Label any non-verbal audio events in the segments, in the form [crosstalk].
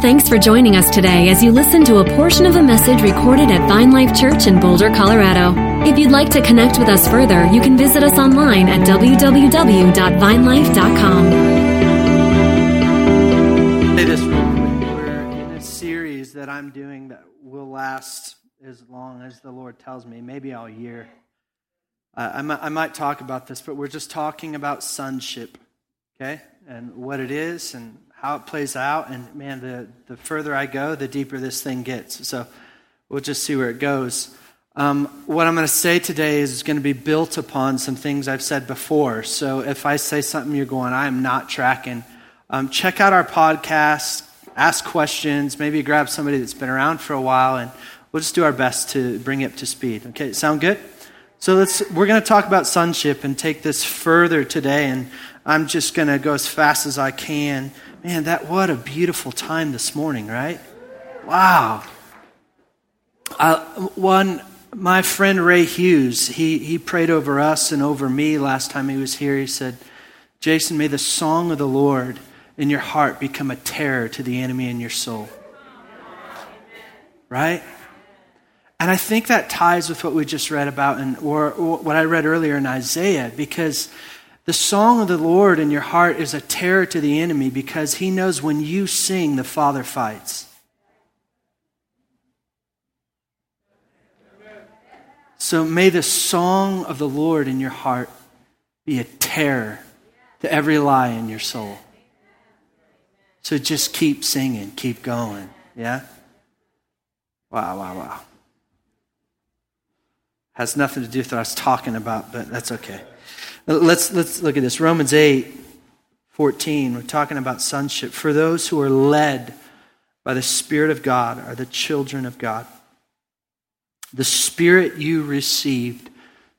Thanks for joining us today as you listen to a portion of a message recorded at Vine Life Church in Boulder, Colorado. If you'd like to connect with us further, you can visit us online at www.vinelife.com. This. We're in a series that I'm doing that will last as long as the Lord tells me, maybe all year. Uh, I, might, I might talk about this, but we're just talking about sonship, okay? And what it is and how it plays out. And man, the, the further I go, the deeper this thing gets. So we'll just see where it goes. Um, what I'm going to say today is going to be built upon some things I've said before. So if I say something you're going, I am not tracking, um, check out our podcast, ask questions, maybe grab somebody that's been around for a while, and we'll just do our best to bring you up to speed. Okay, sound good? So let's, we're going to talk about sonship and take this further today, and I'm just going to go as fast as I can. Man, that what a beautiful time this morning, right? Wow. Uh, one, my friend Ray Hughes, he, he prayed over us and over me last time he was here. He said, Jason, may the song of the Lord in your heart become a terror to the enemy in your soul. Right? And I think that ties with what we just read about, and or, or, what I read earlier in Isaiah, because the song of the Lord in your heart is a terror to the enemy because he knows when you sing, the Father fights. So may the song of the Lord in your heart be a terror to every lie in your soul. So just keep singing, keep going. Yeah? Wow, wow, wow. Has nothing to do with what I was talking about, but that's okay. Let's, let's look at this. Romans 8, 14. We're talking about sonship. For those who are led by the Spirit of God are the children of God. The Spirit you received.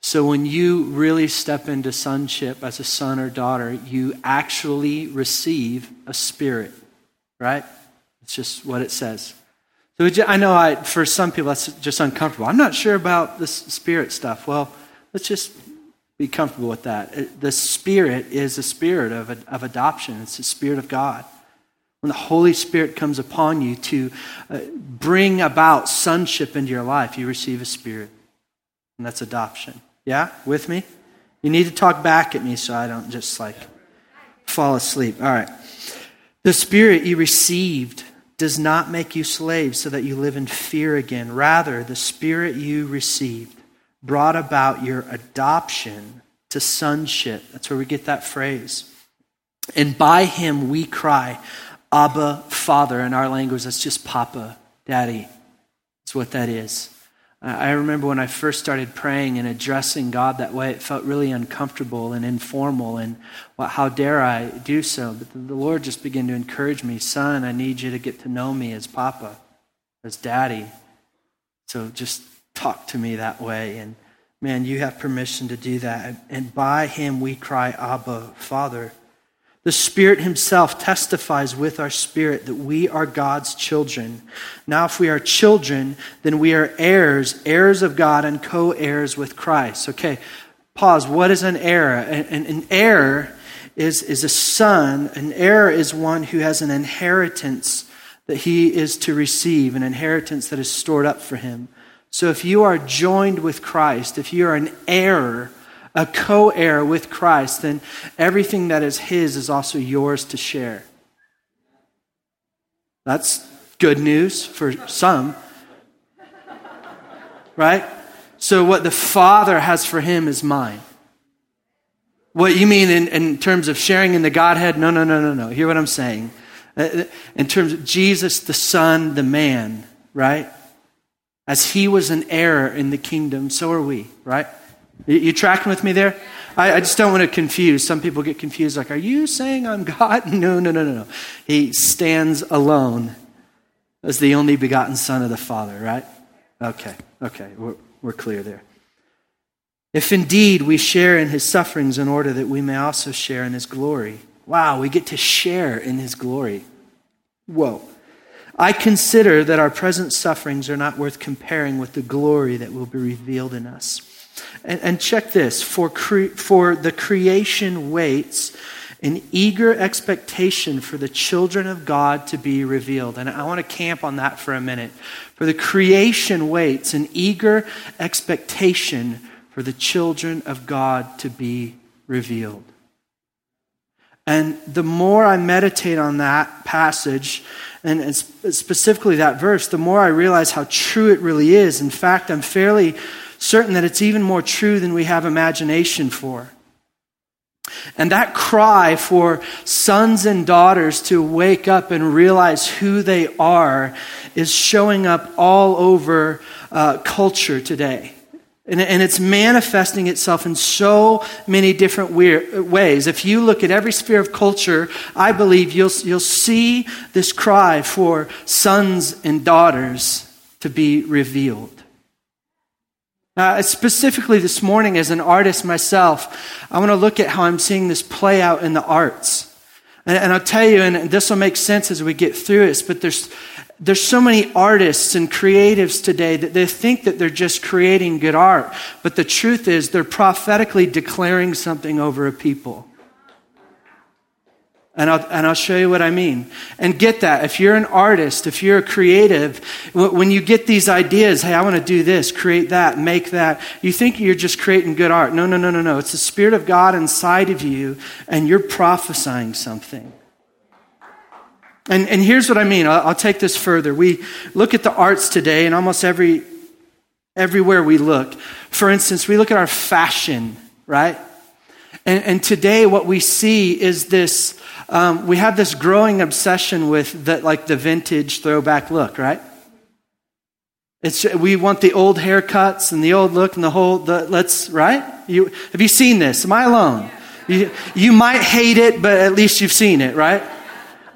So when you really step into sonship as a son or daughter, you actually receive a spirit, right? It's just what it says. So I know I, for some people that's just uncomfortable. I'm not sure about this spirit stuff. Well, let's just be comfortable with that. The spirit is a spirit of, of adoption. It's the spirit of God. When the Holy Spirit comes upon you to uh, bring about sonship into your life, you receive a spirit. And that's adoption. Yeah? With me? You need to talk back at me so I don't just like fall asleep. All right. The spirit you received does not make you slaves so that you live in fear again. Rather, the Spirit you received brought about your adoption to sonship. That's where we get that phrase. And by him we cry, Abba, Father. In our language, that's just Papa, Daddy. That's what that is. Uh, I remember when I first started praying and addressing God that way, it felt really uncomfortable and informal. And well, how dare I do so? But the Lord just began to encourage me Son, I need you to get to know me as Papa, as Daddy. So just talk to me that way. And man, you have permission to do that. And by Him we cry, Abba, Father. The Spirit Himself testifies with our spirit that we are God's children. Now, if we are children, then we are heirs, heirs of God, and co heirs with Christ. Okay, pause. What is an heir? An, an heir is, is a son. An heir is one who has an inheritance that he is to receive, an inheritance that is stored up for him. So, if you are joined with Christ, if you are an heir, a co heir with Christ, then everything that is His is also yours to share. That's good news for some. Right? So, what the Father has for Him is mine. What you mean in, in terms of sharing in the Godhead? No, no, no, no, no. Hear what I'm saying. Uh, in terms of Jesus, the Son, the man, right? As he was an heir in the kingdom, so are we, right? You, tracking with me there? I, I, just don't want to confuse. Some people get confused, like, are you saying I'm God? [laughs] No, no, no, no, no. He stands alone as the only begotten Son of the Father, right? Okay, okay, we're, we're clear there. If indeed we share in his sufferings in order that we may also share in his glory. Wow, we get to share in his glory. Whoa. I consider that our present sufferings are not worth comparing with the glory that will be revealed in us. And, and check this for, cre- for the creation waits an eager expectation for the children of God to be revealed. And I want to camp on that for a minute. For the creation waits, an eager expectation for the children of God to be revealed. And the more I meditate on that passage, and specifically that verse, the more I realize how true it really is. In fact, I'm fairly certain that it's even more true than we have imagination for. And that cry for sons and daughters to wake up and realize who they are is showing up all over uh, culture today. And, and it's manifesting itself in so many different ways. If you look at every sphere of culture, I believe you'll, you'll see this cry for sons and daughters to be revealed. Uh, specifically, this morning, as an artist myself, I want to look at how I'm seeing this play out in the arts. And, and I'll tell you, and this will make sense as we get through this, but there's there's so many artists and creatives today that they think that they're just creating good art. But the truth is, they're prophetically declaring something over a people. And I'll, and I'll show you what I mean. And get that. If you're an artist, if you're a creative, when you get these ideas, hey, I want to do this, create that, make that, you think you're just creating good art. No, no, no, no, no. It's the Spirit of God inside of you, and you're prophesying something. And, and here's what I mean. I'll, I'll take this further. We look at the arts today, and almost every everywhere we look. For instance, we look at our fashion, right? And, and today, what we see is this. Um, we have this growing obsession with the, like the vintage throwback look, right? It's, we want the old haircuts and the old look and the whole. The, let's right. You have you seen this? Am I alone? You, you might hate it, but at least you've seen it, right?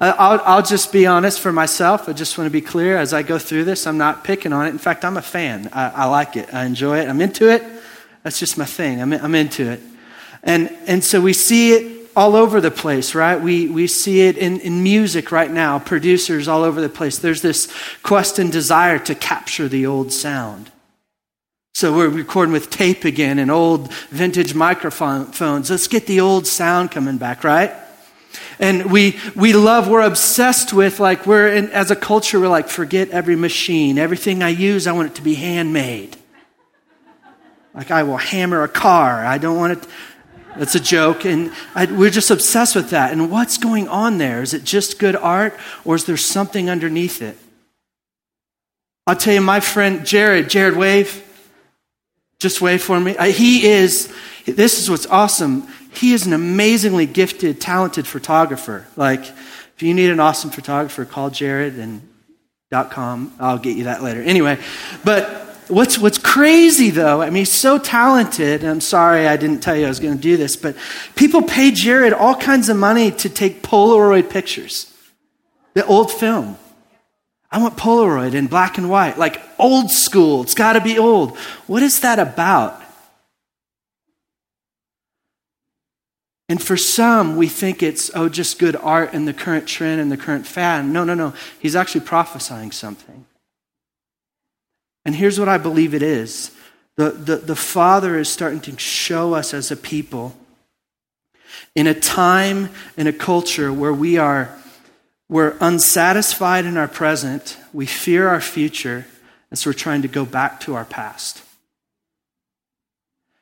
I'll, I'll, just be honest for myself. I just want to be clear as I go through this. I'm not picking on it. In fact, I'm a fan. I, I like it. I enjoy it. I'm into it. That's just my thing. I'm, I'm into it. And, and so we see it all over the place, right? We, we see it in, in music right now, producers all over the place. There's this quest and desire to capture the old sound. So we're recording with tape again and old vintage microphones. Let's get the old sound coming back, right? And we, we love, we're obsessed with, like, we're, in, as a culture, we're like, forget every machine. Everything I use, I want it to be handmade. Like, I will hammer a car. I don't want it. That's a joke. And I, we're just obsessed with that. And what's going on there? Is it just good art, or is there something underneath it? I'll tell you, my friend Jared, Jared Wave, just wave for me. Uh, he is, this is what's awesome he is an amazingly gifted, talented photographer. Like, if you need an awesome photographer, call Jared and dot com. I'll get you that later. Anyway, but what's what's crazy though, I mean, he's so talented. I'm sorry I didn't tell you I was going to do this, but people pay Jared all kinds of money to take Polaroid pictures, the old film. I want Polaroid in black and white, like old school. It's got to be old. What is that about? And for some, we think it's, oh, just good art and the current trend and the current fad. No, no, no. He's actually prophesying something. And here's what I believe it is the, the, the Father is starting to show us as a people in a time, in a culture where we are we're unsatisfied in our present, we fear our future, and so we're trying to go back to our past.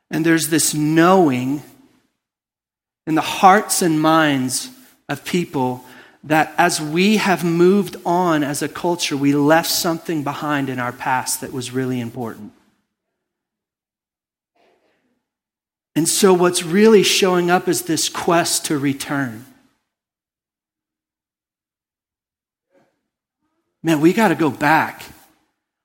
And there's this knowing in the hearts and minds of people that as we have moved on as a culture, we left something behind in our past that was really important. And so, what's really showing up is this quest to return. Man, we got to go back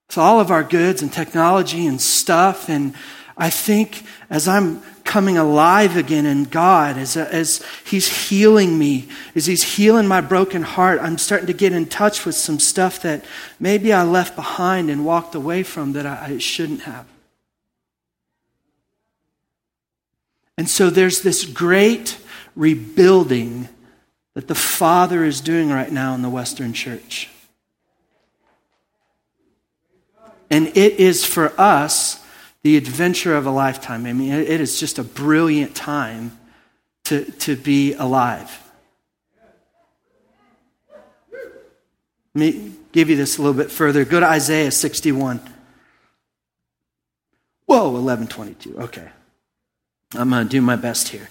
to all of our goods and technology and stuff. And I think as I'm coming alive again in God, as, as He's healing me, as He's healing my broken heart, I'm starting to get in touch with some stuff that maybe I left behind and walked away from that I, I shouldn't have. And so there's this great rebuilding that the Father is doing right now in the Western church. And it is for us the adventure of a lifetime. I mean, it is just a brilliant time to, to be alive. Let me give you this a little bit further. Go to Isaiah 61. Whoa, 1122. Okay. I'm going to do my best here.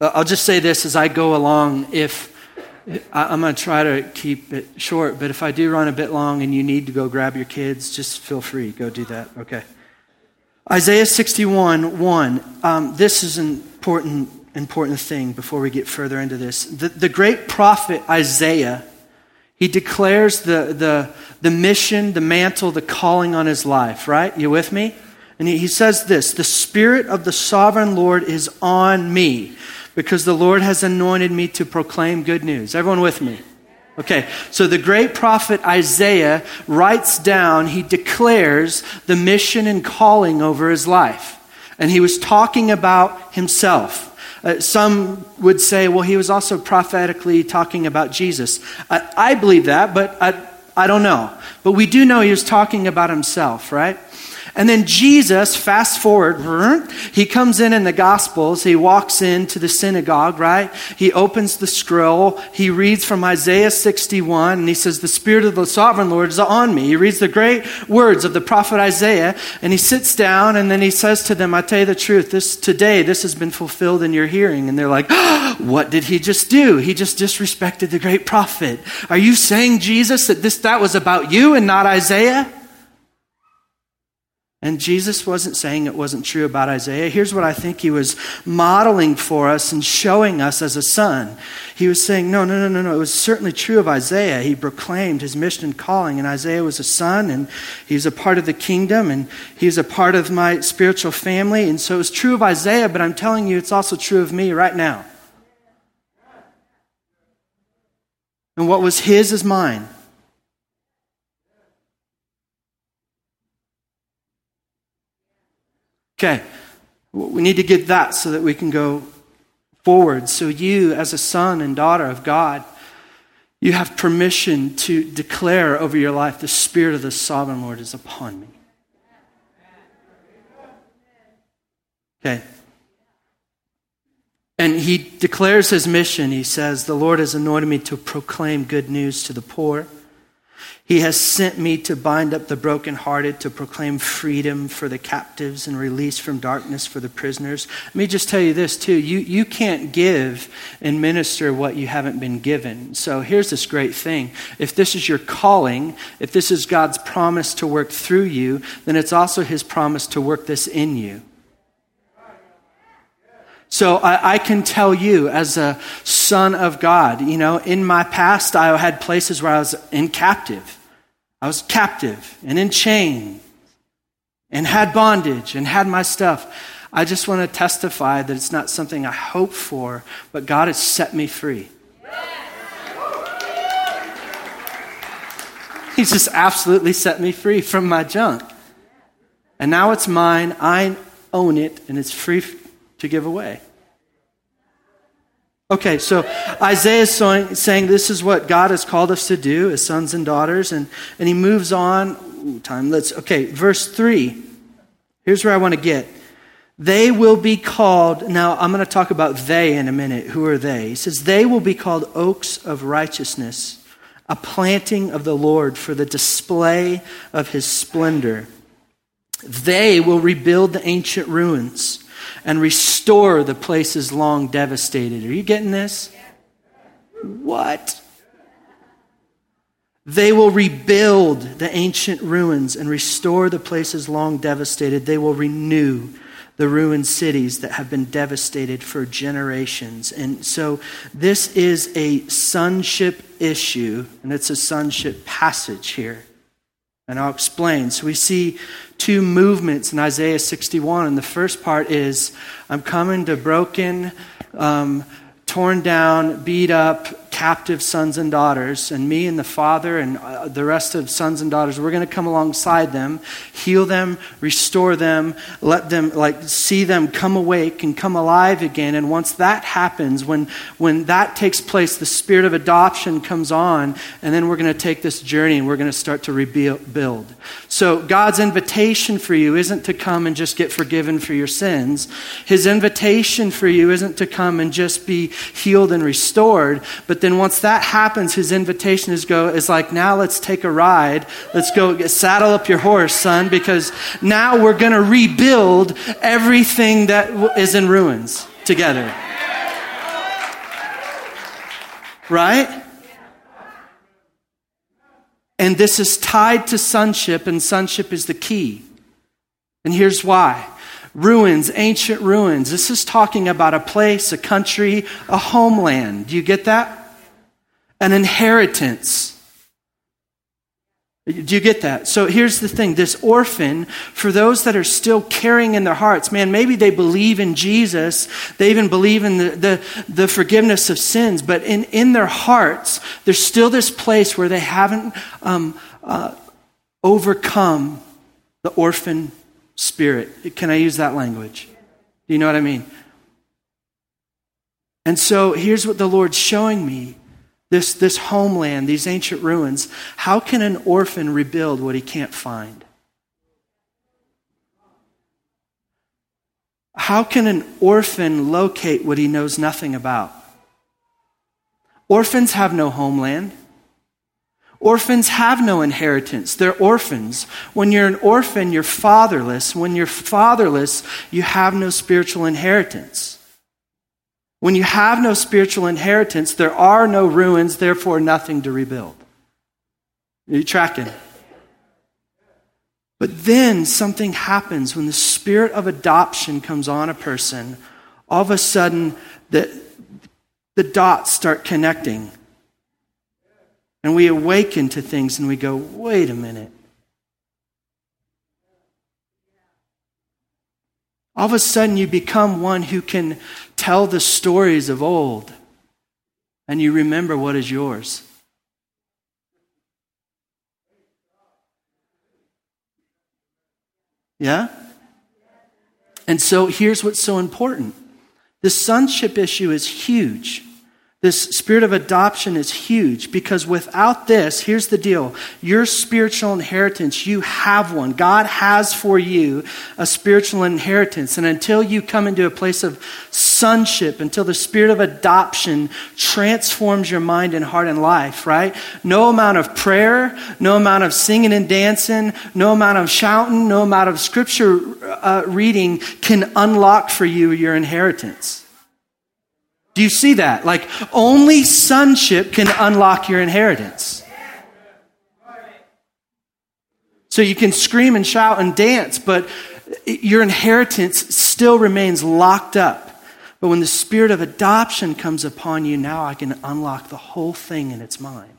Uh, I'll just say this as I go along. If I'm going to try to keep it short, but if I do run a bit long and you need to go grab your kids, just feel free. Go do that. Okay. Isaiah 61 1. Um, this is an important, important thing before we get further into this. The, the great prophet Isaiah, he declares the, the, the mission, the mantle, the calling on his life, right? You with me? And he says this The Spirit of the sovereign Lord is on me because the Lord has anointed me to proclaim good news. Everyone with me? Okay, so the great prophet Isaiah writes down, he declares the mission and calling over his life. And he was talking about himself. Uh, some would say, well, he was also prophetically talking about Jesus. I, I believe that, but I, I don't know. But we do know he was talking about himself, right? And then Jesus, fast forward, he comes in in the Gospels. He walks into the synagogue, right? He opens the scroll. He reads from Isaiah 61, and he says, The Spirit of the sovereign Lord is on me. He reads the great words of the prophet Isaiah, and he sits down, and then he says to them, I tell you the truth, this today, this has been fulfilled in your hearing. And they're like, oh, [gasps] What did he just do? He just disrespected the great prophet. Are you saying, Jesus, that this that was about you and not Isaiah? And Jesus wasn't saying it wasn't true about Isaiah. Here's what I think he was modeling for us and showing us as a son. He was saying, no, no, no, no, no. It was certainly true of Isaiah. He proclaimed his mission and calling, and Isaiah was a son, and he's a part of the kingdom, and he's a part of my spiritual family. And so it was true of Isaiah, but I'm telling you, it's also true of me right now. And what was his is mine. Okay, we need to get that so that we can go forward. So, you, as a son and daughter of God, you have permission to declare over your life the Spirit of the sovereign Lord is upon me. Okay. And he declares his mission. He says, The Lord has anointed me to proclaim good news to the poor. He has sent me to bind up the brokenhearted, to proclaim freedom for the captives and release from darkness for the prisoners. Let me just tell you this, too. You, you can't give and minister what you haven't been given. So here's this great thing. If this is your calling, if this is God's promise to work through you, then it's also His promise to work this in you. So I, I, can tell you, as a son of God, you know, in my past, I had places where I was in captive. I was captive and in chain and had bondage and had my stuff. I just want to testify that it's not something I hope for, but God has set me free. He's just absolutely set me free from my junk. And now it's mine. I own it, and it's free to give away. Okay, so Isaiah is saying this is what God has called us to do as sons and daughters, and, and he moves on. Ooh, time, let's, okay, verse 3. Here's where I want to get. They will be called, now I'm going to talk about they in a minute. Who are they? He says, They will be called oaks of righteousness, a planting of the Lord for the display of his splendor. They will rebuild the ancient ruins and restore the places long devastated. Are you getting this? What? They will rebuild the ancient ruins and restore the places long devastated. They will renew the ruined cities that have been devastated for generations. And so this is a sonship issue, and it's a sonship passage here. And I'll explain. So we see two movements in Isaiah 61. And the first part is I'm coming to broken, um, torn down, beat up, captive sons and daughters, and me and the father and uh, the rest of sons and daughters, we're going to come alongside them, heal them, restore them, let them like see them come awake and come alive again. And once that happens, when when that takes place, the spirit of adoption comes on, and then we're going to take this journey and we're going to start to rebuild. So God's invitation for you isn't to come and just get forgiven for your sins. His invitation for you isn't to come and just be healed and restored. But then once that happens, his invitation is go is like, now let's take a ride. Let's go get, saddle up your horse, son, because now we're going to rebuild everything that is in ruins together. Right? And this is tied to sonship, and sonship is the key. And here's why ruins, ancient ruins. This is talking about a place, a country, a homeland. Do you get that? An inheritance. Do you get that? So here's the thing this orphan, for those that are still carrying in their hearts, man, maybe they believe in Jesus, they even believe in the, the, the, forgiveness of sins, but in, in their hearts, there's still this place where they haven't um, uh, overcome the orphan spirit. Can I use that language? Do you know what I mean? And so here's what the Lord's showing me this, this homeland, these ancient ruins. How can an orphan rebuild what he can't find? How can an orphan locate what he knows nothing about? Orphans have no homeland. Orphans have no inheritance. They're orphans. When you're an orphan, you're fatherless. When you're fatherless, you have no spiritual inheritance. When you have no spiritual inheritance, there are no ruins, therefore nothing to rebuild. Are you tracking? But then something happens when the spirit of adoption comes on a person. All of a sudden, the, the dots start connecting. And we awaken to things and we go, wait a minute. All of a sudden, you become one who can tell the stories of old and you remember what is yours. Yeah? And so here's what's so important the sonship issue is huge. This spirit of adoption is huge because without this, here's the deal your spiritual inheritance, you have one. God has for you a spiritual inheritance. And until you come into a place of sonship, until the spirit of adoption transforms your mind and heart and life, right? No amount of prayer, no amount of singing and dancing, no amount of shouting, no amount of scripture uh, reading can unlock for you your inheritance. Do you see that? Like, only sonship can unlock your inheritance. So you can scream and shout and dance, but your inheritance still remains locked up. But when the spirit of adoption comes upon you, now I can unlock the whole thing in its mind.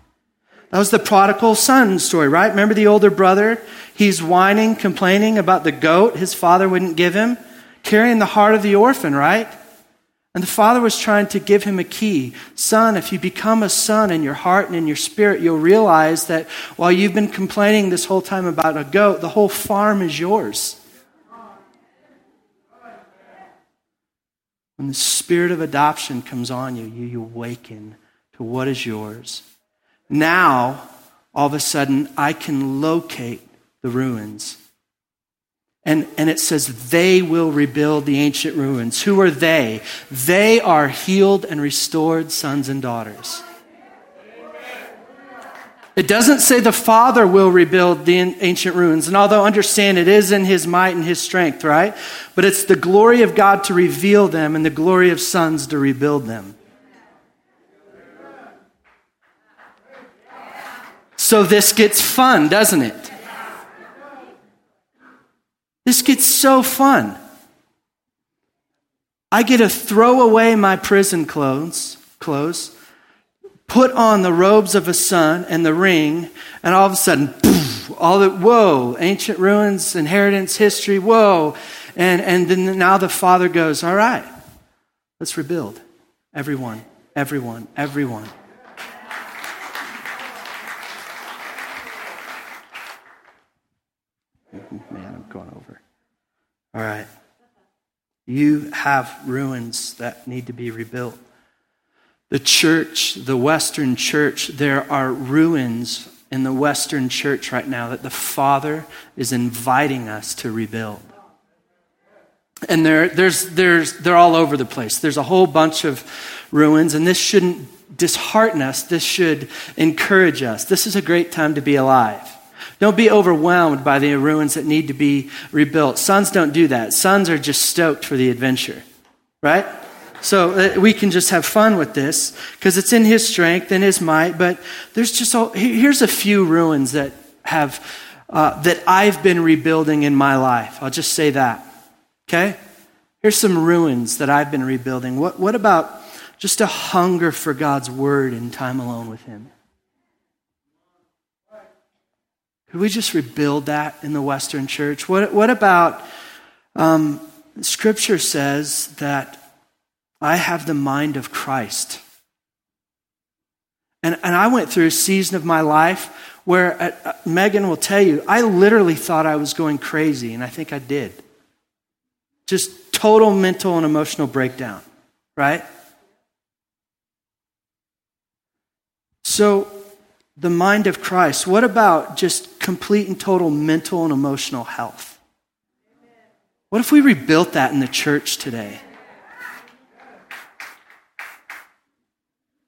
That was the prodigal son story, right? Remember the older brother? He's whining, complaining about the goat his father wouldn't give him, carrying the heart of the orphan, right? And the father was trying to give him a key. Son, if you become a son in your heart and in your spirit, you'll realize that while you've been complaining this whole time about a goat, the whole farm is yours. When the spirit of adoption comes on you, you awaken to what is yours. Now, all of a sudden, I can locate the ruins and, and it says, they will rebuild the ancient ruins. Who are they? They are healed and restored sons and daughters. It doesn't say the Father will rebuild the ancient ruins. And although understand it is in his might and his strength, right? But it's the glory of God to reveal them and the glory of sons to rebuild them. So this gets fun, doesn't it? This gets so fun. I get to throw away my prison clothes, clothes, put on the robes of a son and the ring, and all of a sudden, poof, all the whoa, ancient ruins, inheritance, history, whoa. And and then now the father goes, All right, let's rebuild. Everyone, everyone, everyone. Man, I'm going over. All right. You have ruins that need to be rebuilt. The church, the Western church, there are ruins in the Western church right now that the Father is inviting us to rebuild. And they're, there's, there's, they're all over the place. There's a whole bunch of ruins, and this shouldn't dishearten us. This should encourage us. This is a great time to be alive. Don't be overwhelmed by the ruins that need to be rebuilt. Sons don't do that. Sons are just stoked for the adventure, right? So uh, we can just have fun with this because it's in his strength and his might. But there's just all, here's a few ruins that have uh, that I've been rebuilding in my life. I'll just say that. Okay, here's some ruins that I've been rebuilding. What what about just a hunger for God's word and time alone with Him? Could we just rebuild that in the Western church? What, what about um, Scripture says that I have the mind of Christ? And, and I went through a season of my life where uh, uh, Megan will tell you, I literally thought I was going crazy, and I think I did. Just total mental and emotional breakdown, right? So, the mind of Christ. What about just complete and total mental and emotional health? What if we rebuilt that in the church today?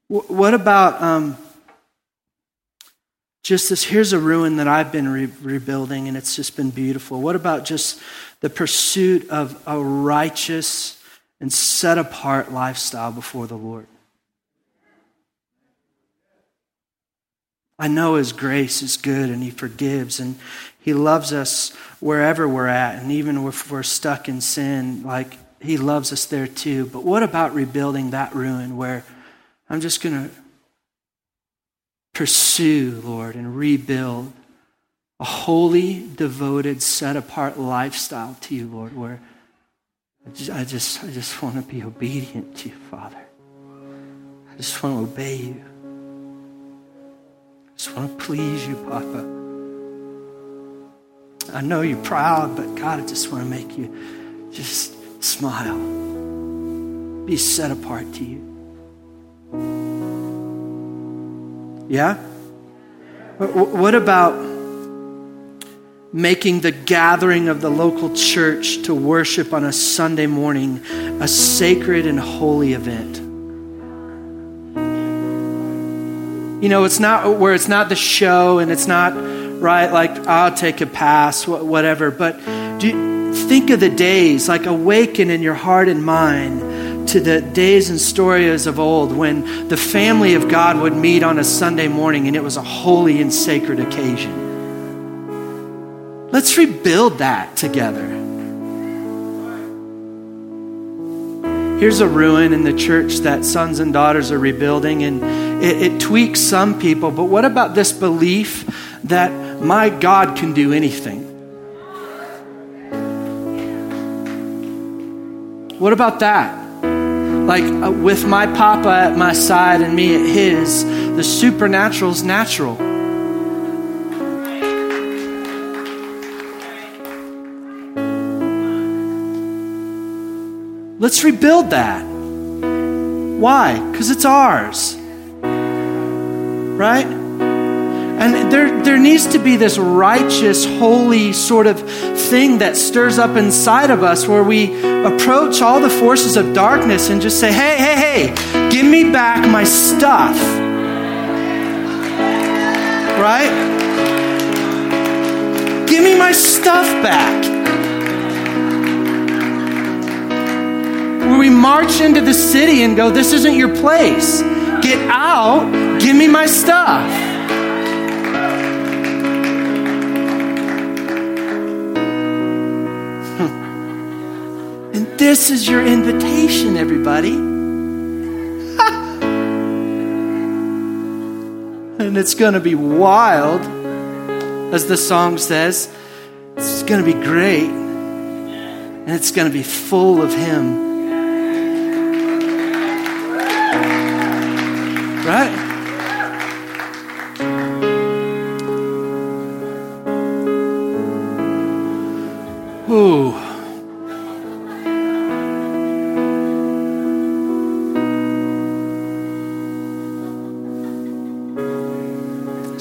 What about um, just this? Here's a ruin that I've been re- rebuilding, and it's just been beautiful. What about just the pursuit of a righteous and set apart lifestyle before the Lord? I know His grace is good and He forgives and He loves us wherever we're at. And even if we're stuck in sin, like He loves us there too. But what about rebuilding that ruin where I'm just going to pursue, Lord, and rebuild a holy, devoted, set apart lifestyle to you, Lord, where I just, I just, I just want to be obedient to you, Father. I just want to obey you just want to please you, Papa. I know you're proud, but God, I just want to make you just smile. Be set apart to you. Yeah? What about making the gathering of the local church to worship on a Sunday morning a sacred and holy event? You know, it's not where it's not the show and it's not, right, like, I'll take a pass, whatever. But do, think of the days, like awaken in your heart and mind to the days and stories of old when the family of God would meet on a Sunday morning and it was a holy and sacred occasion. Let's rebuild that together. Here's a ruin in the church that sons and daughters are rebuilding, and it, it tweaks some people. But what about this belief that my God can do anything? What about that? Like uh, with my papa at my side and me at his, the supernatural is natural. Let's rebuild that. Why? Because it's ours. Right? And there, there needs to be this righteous, holy sort of thing that stirs up inside of us where we approach all the forces of darkness and just say, hey, hey, hey, give me back my stuff. Right? Give me my stuff back. Where we march into the city and go, This isn't your place. Get out, give me my stuff. [laughs] and this is your invitation, everybody. [laughs] and it's going to be wild, as the song says. It's going to be great. And it's going to be full of Him.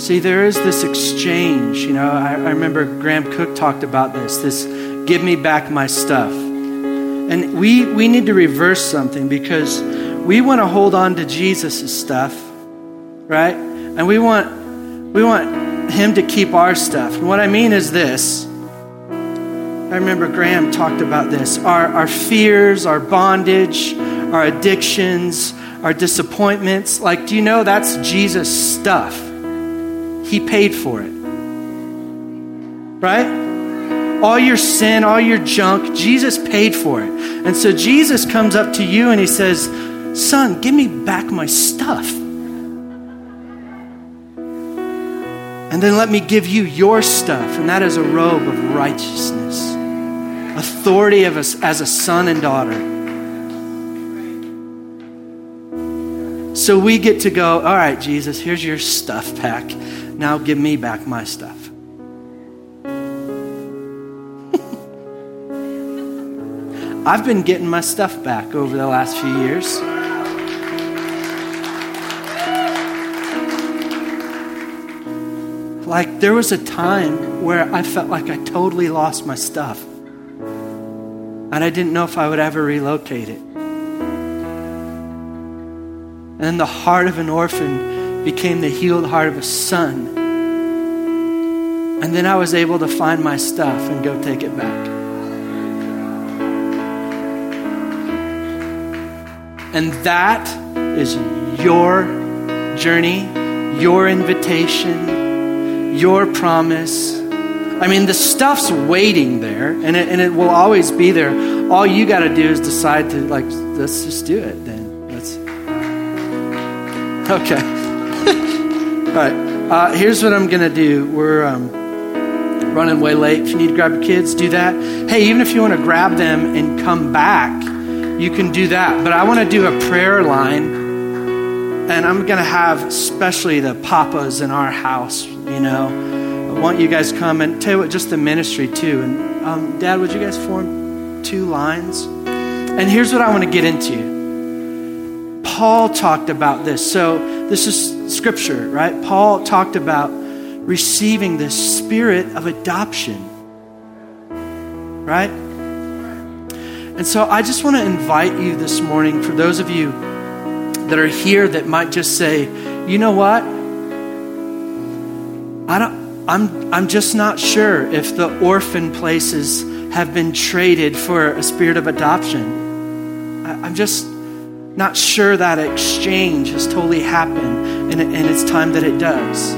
See, there is this exchange. You know, I, I remember Graham Cooke talked about this this give me back my stuff. And we, we need to reverse something because we want to hold on to Jesus' stuff, right? And we want, we want him to keep our stuff. And what I mean is this. I remember Graham talked about this. Our, our fears, our bondage, our addictions, our disappointments. Like, do you know that's Jesus' stuff? He paid for it. Right? All your sin, all your junk, Jesus paid for it. And so Jesus comes up to you and he says, Son, give me back my stuff. And then let me give you your stuff, and that is a robe of righteousness, authority of us as a son and daughter. So we get to go, all right, Jesus, here's your stuff back. Now give me back my stuff. [laughs] I've been getting my stuff back over the last few years. Like, there was a time where I felt like I totally lost my stuff. And I didn't know if I would ever relocate it. And the heart of an orphan became the healed heart of a son. And then I was able to find my stuff and go take it back. And that is your journey, your invitation, your promise. I mean, the stuff's waiting there, and it, and it will always be there. All you got to do is decide to, like, let's just do it then. Let's. Okay. All right. Uh, here's what I'm going to do. We're um, running way late. If you need to grab your kids, do that. Hey, even if you want to grab them and come back, you can do that. But I want to do a prayer line, and I'm going to have especially the papas in our house, you know. I want you guys to come and tell you what, just the ministry too. And um, Dad, would you guys form two lines? And here's what I want to get into. Paul talked about this. So this is scripture, right? Paul talked about receiving the spirit of adoption, right? And so I just want to invite you this morning, for those of you that are here that might just say, you know what? I don't, I'm, I'm just not sure if the orphan places have been traded for a spirit of adoption. I, I'm just not sure that exchange has totally happened and, and it's time that it does.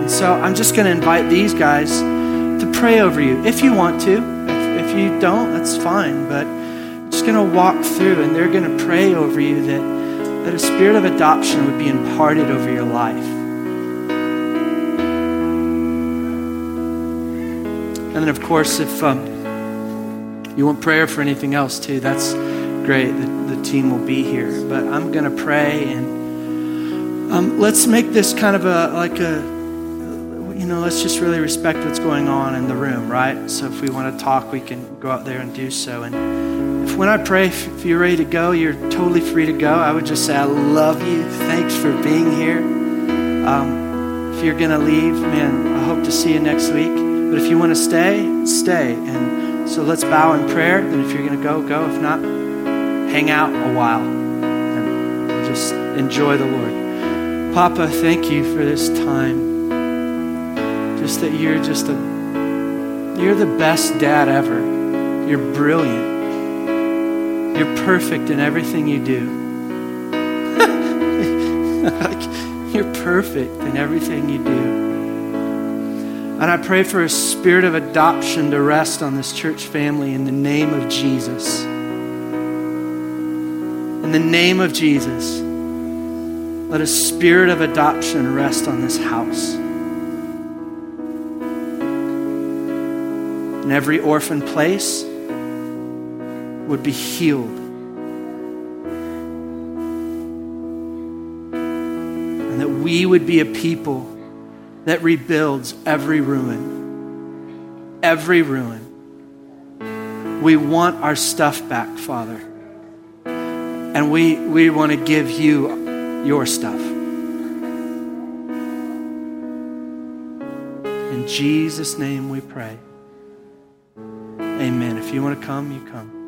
And so I'm just going to invite these guys to pray over you if you want to. If, if you don't, that's fine. But I'm just going to walk through and they're going to pray over you that, that a spirit of adoption would be imparted over your life. And then, of course, if um, you want prayer for anything else too, that's great. The, the team will be here. But I'm going to pray and um, let's make this kind of a like a you know let's just really respect what's going on in the room right? So if we want to talk we can go out there and do so. And if when i pray if you're ready to go you're totally free to go i would just say i love you. Thanks for being here. Um, if you're gonna leave man i hope to see you next week. But if you want to stay stay. And so let's bow in prayer. And if you're gonna go go. If not hang out a while and we'll just enjoy the lord Papa, thank you for this time. Just that you're just a you're the best dad ever. You're brilliant. You're perfect in everything you do. [laughs] you're perfect in everything you do. And I pray for a spirit of adoption to rest on this church family in the name of Jesus. In the name of Jesus. Let a spirit of adoption rest on this house. And every orphan place would be healed. And that we would be a people that rebuilds every ruin. Every ruin. We want our stuff back, Father. And we, we want to give you your stuff. In Jesus' name we pray. Amen. If you want to come, you come.